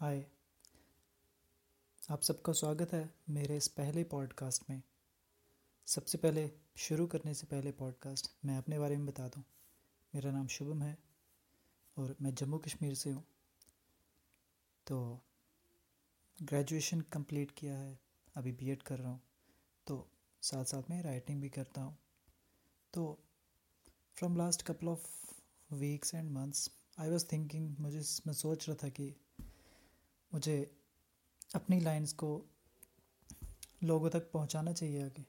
हाय। आप सबका स्वागत है मेरे इस पहले पॉडकास्ट में। सबसे पहले, शुरू करने से पहले पॉडकास्ट मैं अपने बारे में बता दूँ। मेरा नाम शुभम है और मैं जम्मू कश्मीर से हूँ। तो ग्रेजुएशन कंप्लीट किया है, अभी बीएड कर रहा हूँ। तो साथ साथ में राइटिंग भी करता हूँ। तो from last couple of weeks and months I was thinking मुझे, मैं सोच रहा था कि मुझे अपनी लाइंस को लोगों तक पहुंचाना चाहिए आगे।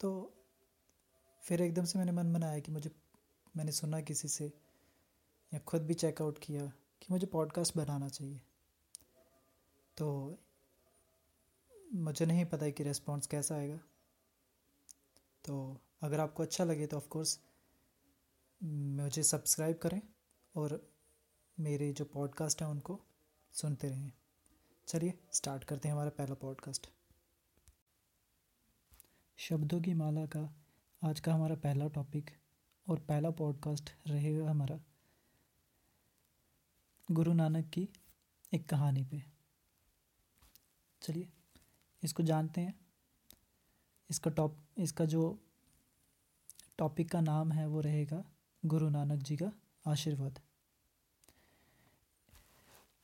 तो फिर एकदम से मैंने मन बनाया कि मुझे, मैंने सुना किसी से या खुद भी चेकआउट किया कि मुझे पॉडकास्ट बनाना चाहिए। तो मुझे नहीं पता कि रिस्पॉन्स कैसा आएगा। तो अगर आपको अच्छा लगे तो ऑफकोर्स मुझे सब्सक्राइब करें और मेरे जो पॉडकास्ट हैं उनको सुनते रहें। चलिए स्टार्ट करते हैं हमारा पहला पॉडकास्ट शब्दों की माला का आज का हमारा पहला टॉपिक और पहला पॉडकास्ट रहेगा हमारा गुरु नानक की एक कहानी पे। चलिए, इसको जानते हैं। इसका टॉप इसका जो टॉपिक का नाम है वो रहेगा गुरु नानक जी का आशीर्वाद।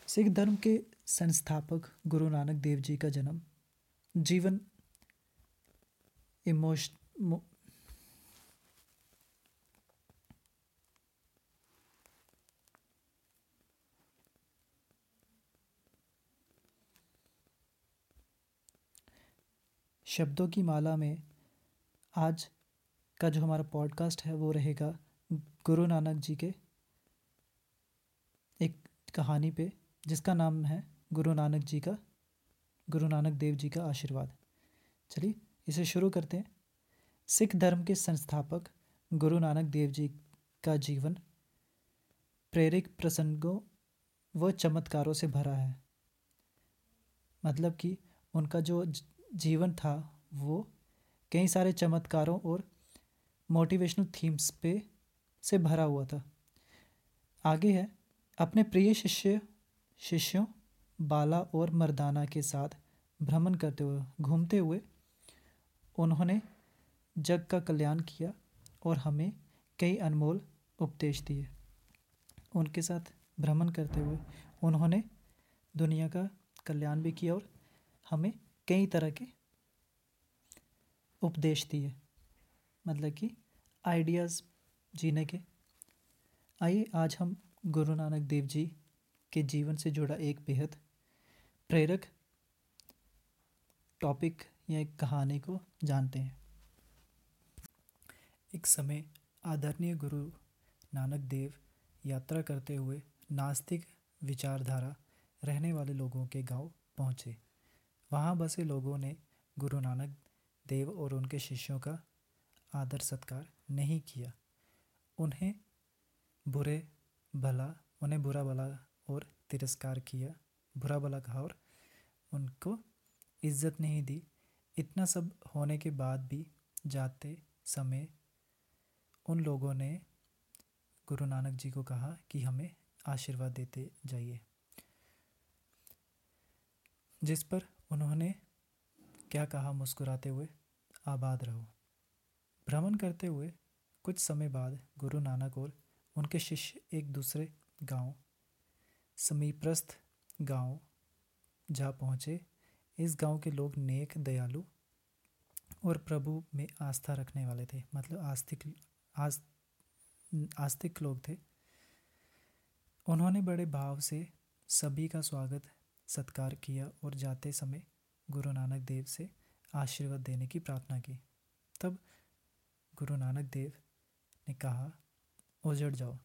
सिख धर्म के संस्थापक गुरु नानक देव जी का जन्म। जीवन इमोश शब्दों की माला में आज का जो हमारा पॉडकास्ट है, वो रहेगा गुरु नानक जी के एक कहानी पे। जिसका नाम है गुरु नानक जी का, गुरु नानक देव जी का आशीर्वाद। चलिए इसे शुरू करते हैं। सिख धर्म के संस्थापक गुरु नानक देव जी का जीवन प्रेरक प्रसंगों व चमत्कारों से भरा है। मतलब कि उनका जो जीवन था वो कई सारे चमत्कारों और मोटिवेशनल थीम्स पे, से भरा हुआ था। आगे है, अपने प्रिय शिष्य शिष्यों, बाला और मर्दाना के साथ भ्रमण करते हुए, घूमते हुए उन्होंने जग का कल्याण किया और हमें कई अनमोल उपदेश दिए। उनके साथ भ्रमण करते हुए उन्होंने दुनिया का कल्याण भी किया और हमें कई तरह के उपदेश दिए। मतलब कि आइडियाज़ जीने के। आइए, आज हम गुरु नानक देव जी के जीवन से जुड़ा एक बेहद प्रेरक टॉपिक या एक कहानी को जानते हैं। एक समय आदरणीय गुरु नानक देव यात्रा करते हुए नास्तिक विचारधारा रहने वाले लोगों के गाँव पहुँचे। वहाँ बसे लोगों ने गुरु नानक देव और उनके शिष्यों का आदर सत्कार नहीं किया। उन्हें बुरे भला, उन्हें बुरा भला और तिरस्कार किया बुरा भला कहा और उनको इज़्ज़त नहीं दी। इतना सब होने के बाद भी जाते समय उन लोगों ने गुरु नानक जी को कहा कि हमें आशीर्वाद देते जाइए। जिस पर उन्होंने क्या कहा मुस्कुराते हुए, आबाद रहो। भ्रमण करते हुए कुछ समय बाद गुरु नानक और उनके शिष्य एक दूसरे गाँव समीपस्थ गाँव जा पहुँचे। इस गाँव के लोग नेक, दयालु और प्रभु में आस्था रखने वाले थे। मतलब आस्तिक, आस, आस्तिक लोग थे। उन्होंने बड़े भाव से सभी का स्वागत, सत्कार किया और जाते समय गुरु नानक देव से आशीर्वाद देने की प्रार्थना की। तब गुरु नानक देव ने कहा, उजड़ जाओ।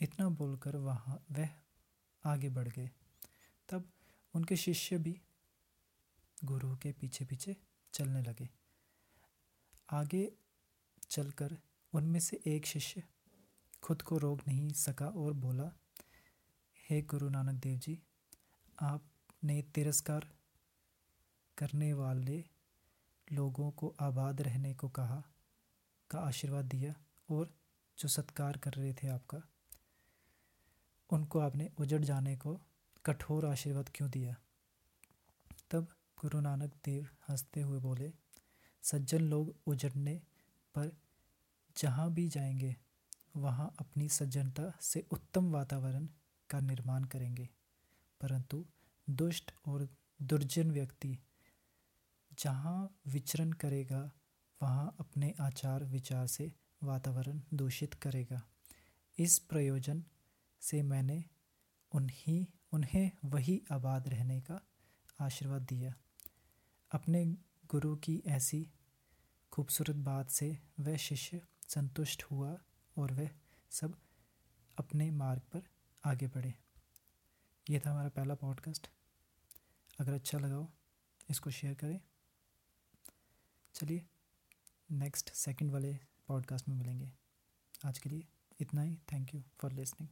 इतना बोलकर वहाँ, वह आगे बढ़ गए। तब उनके शिष्य भी गुरु के पीछे पीछे चलने लगे। आगे चलकर उनमें से एक शिष्य खुद को रोक नहीं सका और बोला, हे गुरु नानक देव जी, आपने तिरस्कार करने वाले लोगों को आबाद रहने को कहा, का आशीर्वाद दिया और जो सत्कार कर रहे थे आपका उनको आपने उजड़ जाने को कठोर आशीर्वाद क्यों दिया? तब गुरु नानक देव हँसते हुए बोले, सज्जन लोग उजड़ने पर जहाँ भी जाएँगे, वहाँ अपनी सज्जनता से उत्तम वातावरण का निर्माण करेंगे। परंतु दुष्ट और दुर्जन व्यक्ति जहाँ विचरण करेगा, वहाँ अपने आचार विचार से वातावरण दूषित करेगा। इस प्रयोजन से मैंने उन्हीं, उन्हें वही आबाद रहने का आशीर्वाद दिया। अपने गुरु की ऐसी खूबसूरत बात से वह शिष्य संतुष्ट हुआ और वह सब अपने मार्ग पर आगे बढ़े। ये था हमारा पहला पॉडकास्ट अगर अच्छा लगा हो, इसको शेयर करें। चलिए नेक्स्ट सेकंड वाले पॉडकास्ट में मिलेंगे। आज के लिए इतना ही। Thank you for listening